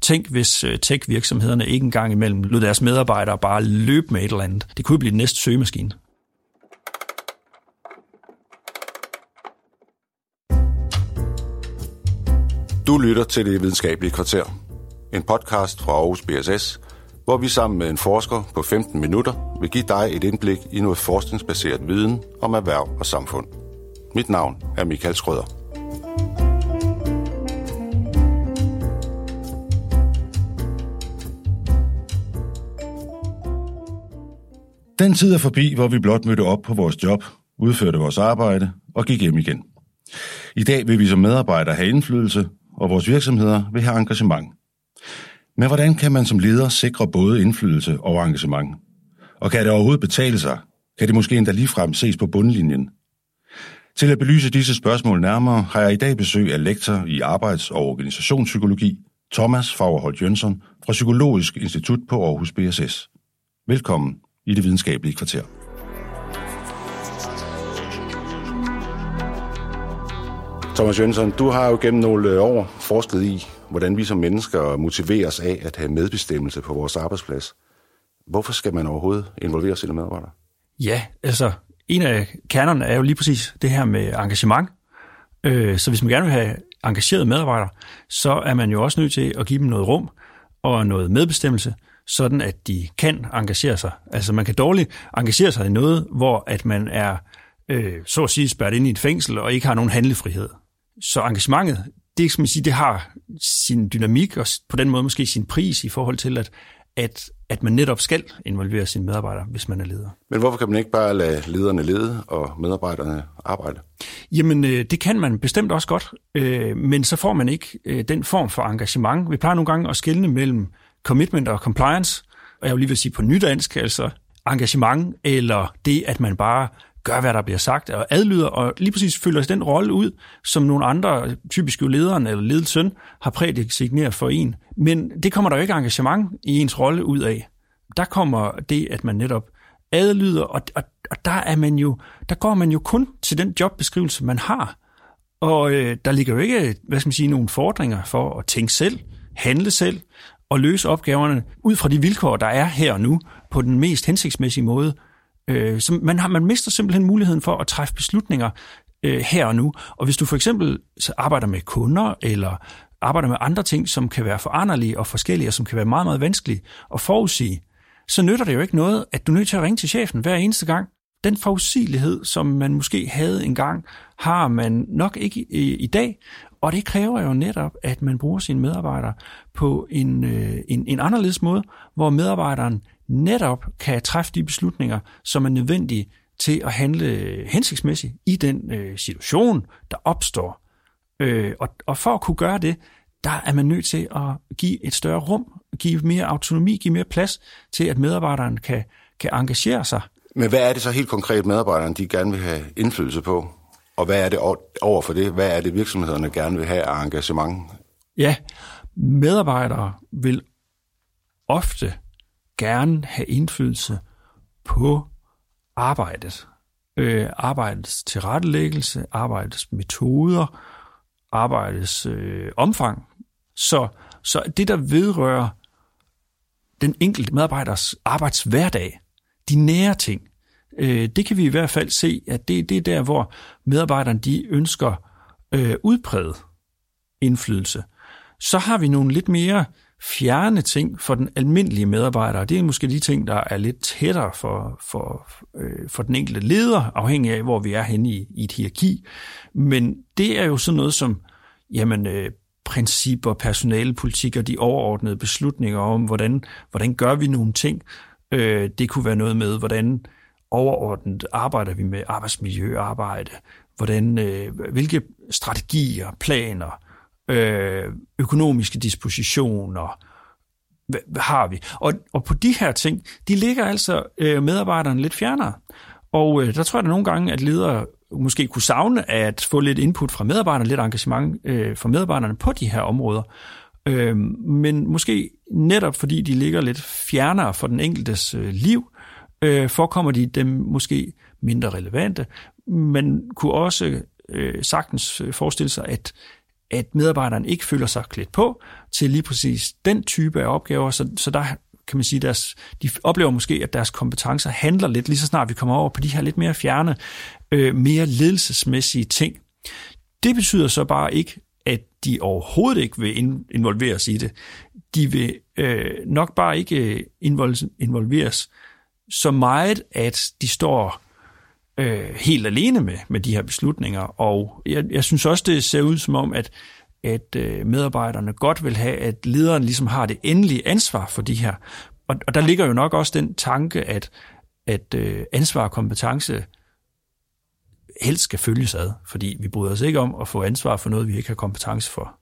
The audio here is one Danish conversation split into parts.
Tænk, hvis øh, tech-virksomhederne ikke engang imellem lod deres medarbejdere bare løbe med et eller andet. Det kunne blive den næste søgemaskine. Du lytter til Det Videnskabelige Kvarter. En podcast fra Aarhus BSS, hvor vi sammen med en forsker på 15 minutter vil give dig et indblik i noget forskningsbaseret viden om erhverv og samfund. Mit navn er Michael Skrøder. Den tid er forbi, hvor vi blot mødte op på vores job, udførte vores arbejde og gik hjem igen. I dag vil vi som medarbejdere have indflydelse, og vores virksomheder vil have engagement. Men hvordan kan man som leder sikre både indflydelse og engagement? Og kan det overhovedet betale sig? Kan det måske endda ligefrem ses på bundlinjen? Til at belyse disse spørgsmål nærmere har jeg i dag besøg af lektor i arbejds- og organisationspsykologi, Thomas Fagerholt Jønsson fra Psykologisk Institut på Aarhus BSS. Velkommen i det videnskabelige kvarter. Thomas Jønsson, du har jo gennem nogle år forsket i, hvordan vi som mennesker motiveres af at have medbestemmelse på vores arbejdsplads. Hvorfor skal man overhovedet involvere sine medarbejdere? Ja, altså en af kernerne er jo lige præcis det her med engagement. Øh, så hvis man gerne vil have engagerede medarbejdere, så er man jo også nødt til at give dem noget rum og noget medbestemmelse, sådan at de kan engagere sig. Altså man kan dårligt engagere sig i noget, hvor at man er øh, så at sige spærret ind i et fængsel og ikke har nogen handlefrihed. Så engagementet, det, skal man sige, det har sin dynamik og på den måde måske sin pris i forhold til, at, at, at man netop skal involvere sine medarbejdere, hvis man er leder. Men hvorfor kan man ikke bare lade lederne lede og medarbejderne arbejde? Jamen, øh, det kan man bestemt også godt, øh, men så får man ikke øh, den form for engagement. Vi plejer nogle gange at skelne mellem commitment og compliance, og jeg vil lige vil sige på nydansk, altså engagement, eller det, at man bare gør, hvad der bliver sagt, og adlyder, og lige præcis følger den rolle ud, som nogle andre, typisk jo lederen eller ledelsen, har prædesigneret for en. Men det kommer der jo ikke engagement i ens rolle ud af. Der kommer det, at man netop adlyder, og, og, og der, er man jo, der går man jo kun til den jobbeskrivelse, man har. Og øh, der ligger jo ikke, hvad skal man sige, nogen fordringer for at tænke selv, handle selv, og løse opgaverne ud fra de vilkår, der er her og nu, på den mest hensigtsmæssige måde. Øh, så man, har, man mister simpelthen muligheden for at træffe beslutninger øh, her og nu. Og hvis du for eksempel arbejder med kunder, eller arbejder med andre ting, som kan være foranderlige og forskellige, og som kan være meget, meget vanskelige at forudsige, så nytter det jo ikke noget, at du er nødt til at ringe til chefen hver eneste gang. Den forudsigelighed, som man måske havde engang, har man nok ikke i, i dag, og det kræver jo netop, at man bruger sine medarbejdere på en, øh, en, en anderledes måde, hvor medarbejderen netop kan træffe de beslutninger, som er nødvendige til at handle hensigtsmæssigt i den øh, situation, der opstår. Øh, og, og for at kunne gøre det, der er man nødt til at give et større rum, give mere autonomi, give mere plads til, at medarbejderen kan, kan engagere sig. Men hvad er det så helt konkret, medarbejderen de gerne vil have indflydelse på? Og hvad er det over for det? Hvad er det, virksomhederne gerne vil have af engagement? Ja, medarbejdere vil ofte gerne have indflydelse på arbejdet. Øh, arbejdets tilrettelæggelse, arbejdets metoder, arbejdets øh, omfang. Så, så det, der vedrører den enkelte medarbejders arbejdshverdag, de nære ting, øh, det kan vi i hvert fald se, at det, det er der, hvor medarbejderne de ønsker øh, udpræget indflydelse. Så har vi nogle lidt mere fjerne ting for den almindelige medarbejder. Det er måske de ting, der er lidt tættere for, for, øh, for den enkelte leder, afhængig af, hvor vi er henne i, i et hierarki. Men det er jo sådan noget som jamen, øh, principper, personalepolitik og de overordnede beslutninger om, hvordan, hvordan gør vi nogle ting. Øh, det kunne være noget med, hvordan overordnet arbejder vi med arbejdsmiljøarbejde, hvordan, øh, hvilke strategier, planer, øh, økonomiske dispositioner har vi. Og, og på de her ting, de ligger altså øh, medarbejderne lidt fjernere. Og øh, der tror jeg da nogle gange, at ledere måske kunne savne at få lidt input fra medarbejderne, lidt engagement øh, fra medarbejderne på de her områder. Øh, men måske netop fordi de ligger lidt fjernere for den enkeltes øh, liv, øh, forekommer de dem måske mindre relevante, men kunne også øh, sagtens øh, forestille sig, at at medarbejderen ikke føler sig klædt på til lige præcis den type af opgaver, så, så der kan man sige, deres, de oplever måske, at deres kompetencer handler lidt, lige så snart vi kommer over på de her lidt mere fjerne, øh, mere ledelsesmæssige ting. Det betyder så bare ikke, at de overhovedet ikke vil involveres i det. De vil øh, nok bare ikke øh, involveres så meget, at de står øh, helt alene med, med de her beslutninger. Og jeg, jeg synes også, det ser ud som om, at, at øh, medarbejderne godt vil have, at lederen ligesom har det endelige ansvar for de her. Og, og der ligger jo nok også den tanke, at, at øh, ansvar og kompetence helst skal følges ad, fordi vi bryder os ikke om at få ansvar for noget, vi ikke har kompetence for.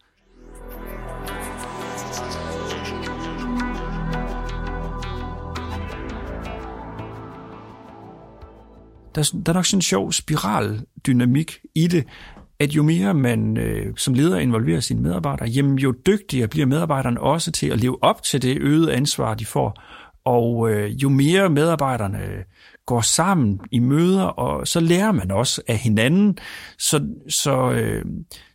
Der der er nok sådan en sjov spiraldynamik i det, at jo mere man øh, som leder involverer sine medarbejdere, jamen jo dygtigere bliver medarbejderne også til at leve op til det øgede ansvar, de får. Og øh, jo mere medarbejderne øh, går sammen i møder, og så lærer man også af hinanden. Så, så, øh,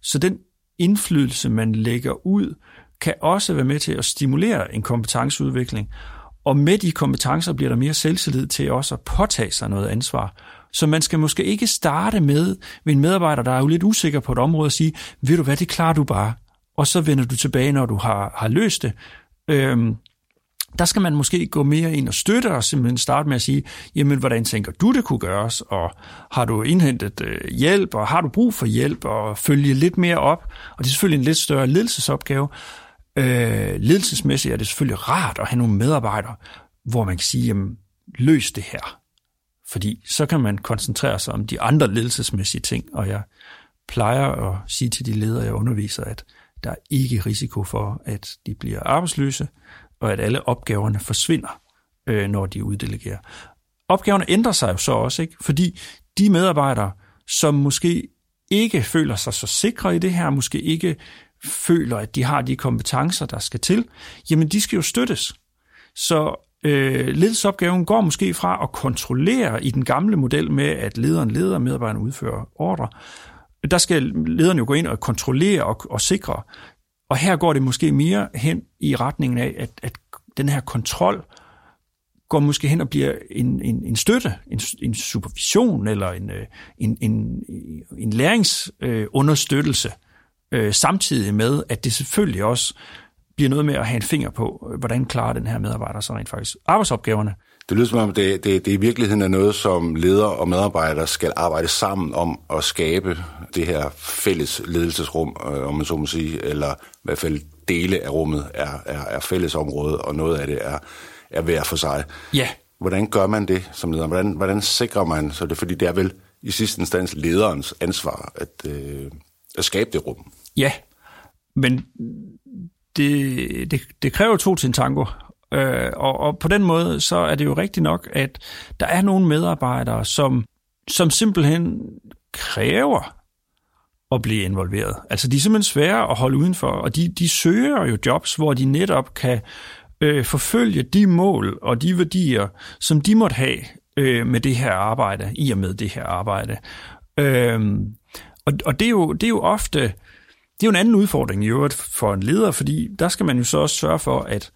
så den indflydelse, man lægger ud, kan også være med til at stimulere en kompetenceudvikling. Og med de kompetencer bliver der mere selvtillid til også at påtage sig noget ansvar. Så man skal måske ikke starte med ved en medarbejder, der er jo lidt usikker på et område, og sige, ved du hvad, det klarer du bare. Og så vender du tilbage, når du har, har løst det. Øhm, der skal man måske gå mere ind og støtte og simpelthen starte med at sige, jamen hvordan tænker du det kunne gøres, og har du indhentet øh, hjælp, og har du brug for hjælp, og følge lidt mere op. Og det er selvfølgelig en lidt større ledelsesopgave. Øh, ledelsesmæssigt er det selvfølgelig rart at have nogle medarbejdere, hvor man kan sige, jamen løs det her. Fordi så kan man koncentrere sig om de andre ledelsesmæssige ting, og jeg plejer at sige til de ledere, jeg underviser, at der er ikke risiko for, at de bliver arbejdsløse, og at alle opgaverne forsvinder, øh, når de uddelegerer. Opgaverne ændrer sig jo så også, ikke? fordi de medarbejdere, som måske ikke føler sig så sikre i det her, måske ikke føler, at de har de kompetencer, der skal til, jamen de skal jo støttes. Så øh, ledelsesopgaven går måske fra at kontrollere i den gamle model med, at lederen leder, medarbejderen medarbejderne udfører ordre. Der skal lederen jo gå ind og kontrollere og, og sikre, og her går det måske mere hen i retningen af, at, at den her kontrol går måske hen og bliver en, en, en støtte, en, en supervision eller en, øh, en, en, en læringsunderstøttelse, øh, samtidig med, at det selvfølgelig også bliver noget med at have en finger på, hvordan klarer den her medarbejder så rent faktisk arbejdsopgaverne. Det lyder som om, det, det, det i virkeligheden er noget, som ledere og medarbejdere skal arbejde sammen om at skabe det her fælles ledelsesrum, øh, om man så må sige, eller i hvert fald dele af rummet er, er, er fælles område, og noget af det er, er hver for sig. Ja. Hvordan gør man det som leder? Hvordan, hvordan sikrer man så det? Fordi det er vel i sidste instans lederens ansvar at, øh, at skabe det rum. Ja, men det, det, det kræver to til en tango. Øh, og, og på den måde, så er det jo rigtigt nok, at der er nogle medarbejdere, som, som simpelthen kræver at blive involveret. Altså de er simpelthen svære at holde udenfor, og de, de søger jo jobs, hvor de netop kan øh, forfølge de mål og de værdier, som de måtte have øh, med det her arbejde, i og med det her arbejde. Øh, og og det, er jo, det er jo ofte, det er jo en anden udfordring i øvrigt for en leder, fordi der skal man jo så også sørge for, at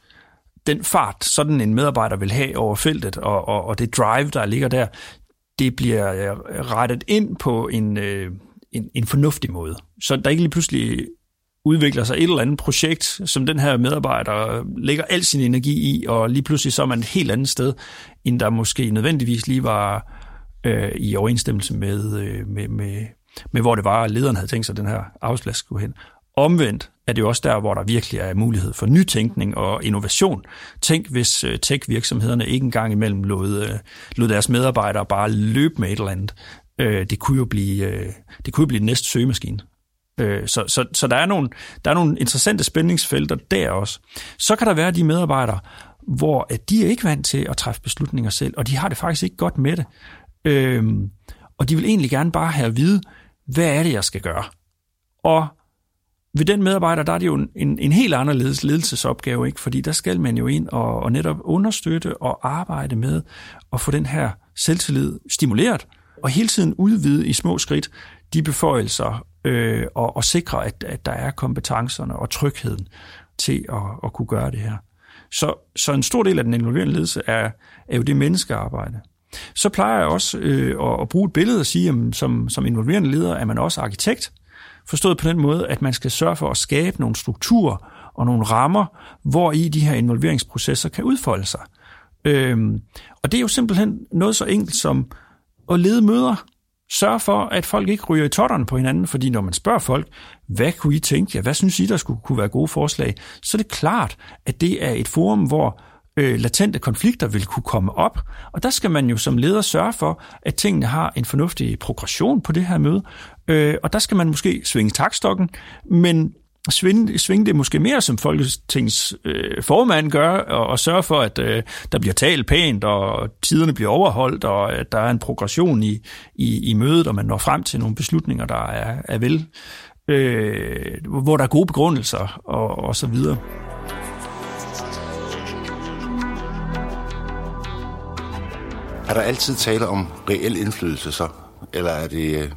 den fart, sådan en medarbejder vil have over feltet, og, og, og det drive, der ligger der, det bliver øh, rettet ind på en, øh, en, en fornuftig måde. Så der ikke lige pludselig udvikler sig et eller andet projekt, som den her medarbejder lægger al sin energi i, og lige pludselig så er man et helt andet sted, end der måske nødvendigvis lige var øh, i overensstemmelse med, øh, med, med, med, hvor det var, at lederen havde tænkt sig, at den her arbejdsplads skulle hen. Omvendt er det jo også der, hvor der virkelig er mulighed for nytænkning og innovation. Tænk, hvis øh, tech-virksomhederne ikke engang imellem lod, øh, lod deres medarbejdere bare løbe med et eller andet. Øh, det kunne jo blive, det kunne jo blive den næste søgemaskine. Så, så, så der, er nogle, der er nogle interessante spændingsfelter der også. Så kan der være de medarbejdere, hvor at de er ikke vant til at træffe beslutninger selv, og de har det faktisk ikke godt med det. Øhm, og de vil egentlig gerne bare have at vide, hvad er det, jeg skal gøre? Og ved den medarbejder, der er det jo en, en helt anderledes ledelsesopgave, ikke? fordi der skal man jo ind og, og netop understøtte og arbejde med at få den her selvtillid stimuleret, og hele tiden udvide i små skridt de beføjelser, øh, og, og sikre, at, at der er kompetencerne og trygheden til at, at kunne gøre det her. Så, så en stor del af den involverende ledelse er, er jo det menneskearbejde. Så plejer jeg også øh, at, at bruge et billede og sige, at som, som involverende leder er man også arkitekt. Forstået på den måde, at man skal sørge for at skabe nogle strukturer og nogle rammer, hvor i de her involveringsprocesser kan udfolde sig. Øhm, og det er jo simpelthen noget så enkelt som at lede møder. Sørge for, at folk ikke ryger i totterne på hinanden, fordi når man spørger folk, hvad kunne I tænke jer, hvad synes I, der skulle kunne være gode forslag, så er det klart, at det er et forum, hvor øh, latente konflikter vil kunne komme op. Og der skal man jo som leder sørge for, at tingene har en fornuftig progression på det her møde. Øh, og der skal man måske svinge takstokken, men svinge, svinge det måske mere, som Folketings øh, formand gør, og, og sørge for, at øh, der bliver talt pænt, og tiderne bliver overholdt, og at der er en progression i, i, i mødet, og man når frem til nogle beslutninger, der er, er vel, øh, hvor der er gode begrundelser, og, og så videre. Er der altid tale om reel indflydelse så? Eller er det, øh,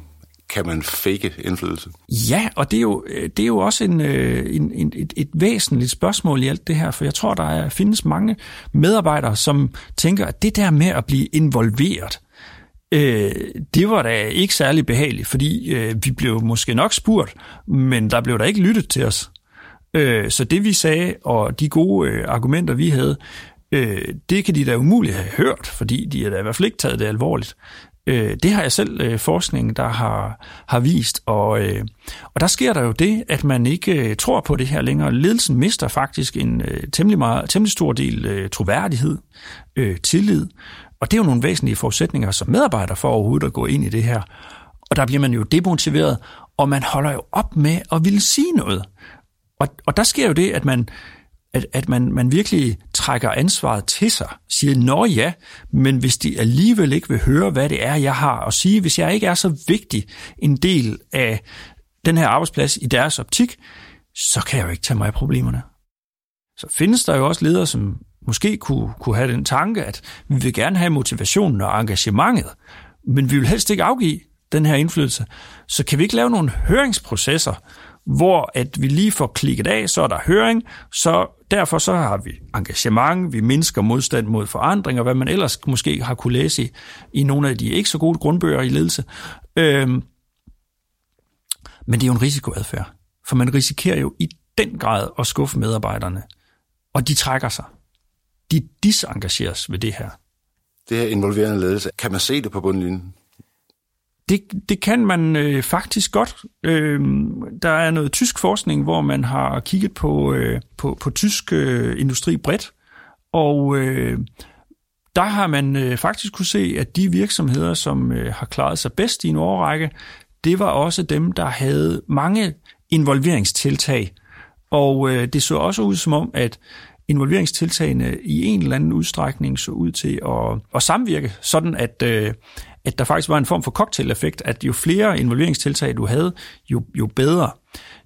kan man fake indflydelse? Ja, og det er jo, øh, det er jo også en, øh, en, en, et, et væsentligt spørgsmål i alt det her, for jeg tror, der er, findes mange medarbejdere, som tænker, at det der med at blive involveret, øh, det var da ikke særlig behageligt, fordi øh, vi blev måske nok spurgt, men der blev der ikke lyttet til os. Øh, så det vi sagde, og de gode øh, argumenter vi havde, Øh, det kan de da umuligt have hørt, fordi de har da i hvert fald ikke taget det alvorligt. Øh, det har jeg selv øh, forskning, der har, har vist, og, øh, og der sker der jo det, at man ikke øh, tror på det her længere. Ledelsen mister faktisk en øh, temmelig, meget, temmelig stor del øh, troværdighed, øh, tillid, og det er jo nogle væsentlige forudsætninger som medarbejder for overhovedet at gå ind i det her. Og der bliver man jo demotiveret, og man holder jo op med at ville sige noget. Og, og der sker jo det, at man at, at man, man virkelig trækker ansvaret til sig, siger, nå ja, men hvis de alligevel ikke vil høre, hvad det er, jeg har at sige, hvis jeg ikke er så vigtig en del af den her arbejdsplads i deres optik, så kan jeg jo ikke tage mig af problemerne. Så findes der jo også ledere, som måske kunne, kunne have den tanke, at vi vil gerne have motivationen og engagementet, men vi vil helst ikke afgive den her indflydelse. Så kan vi ikke lave nogle høringsprocesser, hvor at vi lige får klikket af, så er der høring, så derfor så har vi engagement, vi mindsker modstand mod forandring, og hvad man ellers måske har kunne læse i, i nogle af de ikke så gode grundbøger i ledelse. Øhm, men det er jo en risikoadfærd, for man risikerer jo i den grad at skuffe medarbejderne, og de trækker sig. De disengageres ved det her. Det her involverende ledelse, kan man se det på bundlinjen? Det, det kan man øh, faktisk godt. Øh, der er noget tysk forskning, hvor man har kigget på, øh, på, på tysk øh, industri bredt, og øh, der har man øh, faktisk kunne se, at de virksomheder, som øh, har klaret sig bedst i en årrække, det var også dem, der havde mange involveringstiltag. Og øh, det så også ud som om, at involveringstiltagene i en eller anden udstrækning så ud til at, at samvirke, sådan at, øh, at der faktisk var en form for cocktail-effekt, at jo flere involveringstiltag du havde, jo, jo bedre.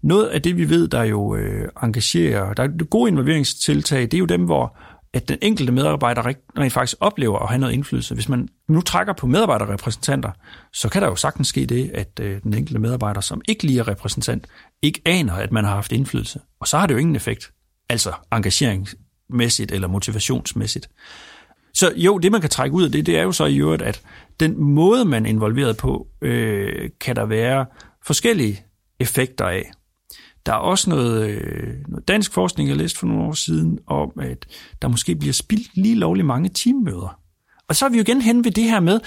Noget af det, vi ved, der jo øh, engagerer, der er gode involveringstiltag, det er jo dem, hvor at den enkelte medarbejder rent faktisk oplever at have noget indflydelse. Hvis man nu trækker på medarbejderrepræsentanter, så kan der jo sagtens ske det, at øh, den enkelte medarbejder, som ikke lige er repræsentant, ikke aner, at man har haft indflydelse. Og så har det jo ingen effekt, altså engageringsmæssigt eller motivationsmæssigt. Så jo, det man kan trække ud af det, det er jo så i øvrigt, at den måde, man er involveret på, øh, kan der være forskellige effekter af. Der er også noget, øh, noget dansk forskning, jeg læste for nogle år siden, om at der måske bliver spildt lige lovligt mange teammøder. Og så er vi jo igen hen ved det her med,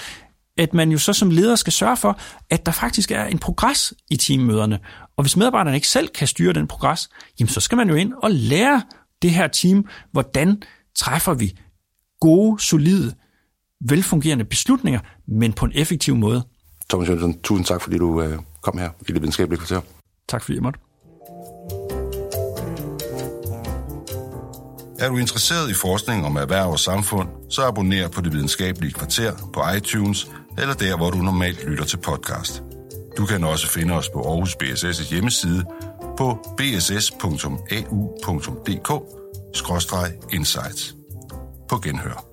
at man jo så som leder skal sørge for, at der faktisk er en progres i teammøderne. Og hvis medarbejderne ikke selv kan styre den progres, jamen så skal man jo ind og lære det her team, hvordan træffer vi gode, solide, velfungerende beslutninger, men på en effektiv måde. Thomas Jønsson, tusind tak, fordi du øh, kom her i det videnskabelige kvarter. Tak fordi jeg måtte. Er du interesseret i forskning om erhverv og samfund, så abonner på det videnskabelige kvarter på iTunes eller der, hvor du normalt lytter til podcast. Du kan også finde os på Aarhus BSS' hjemmeside på bss.au.dk-insights. På genhør.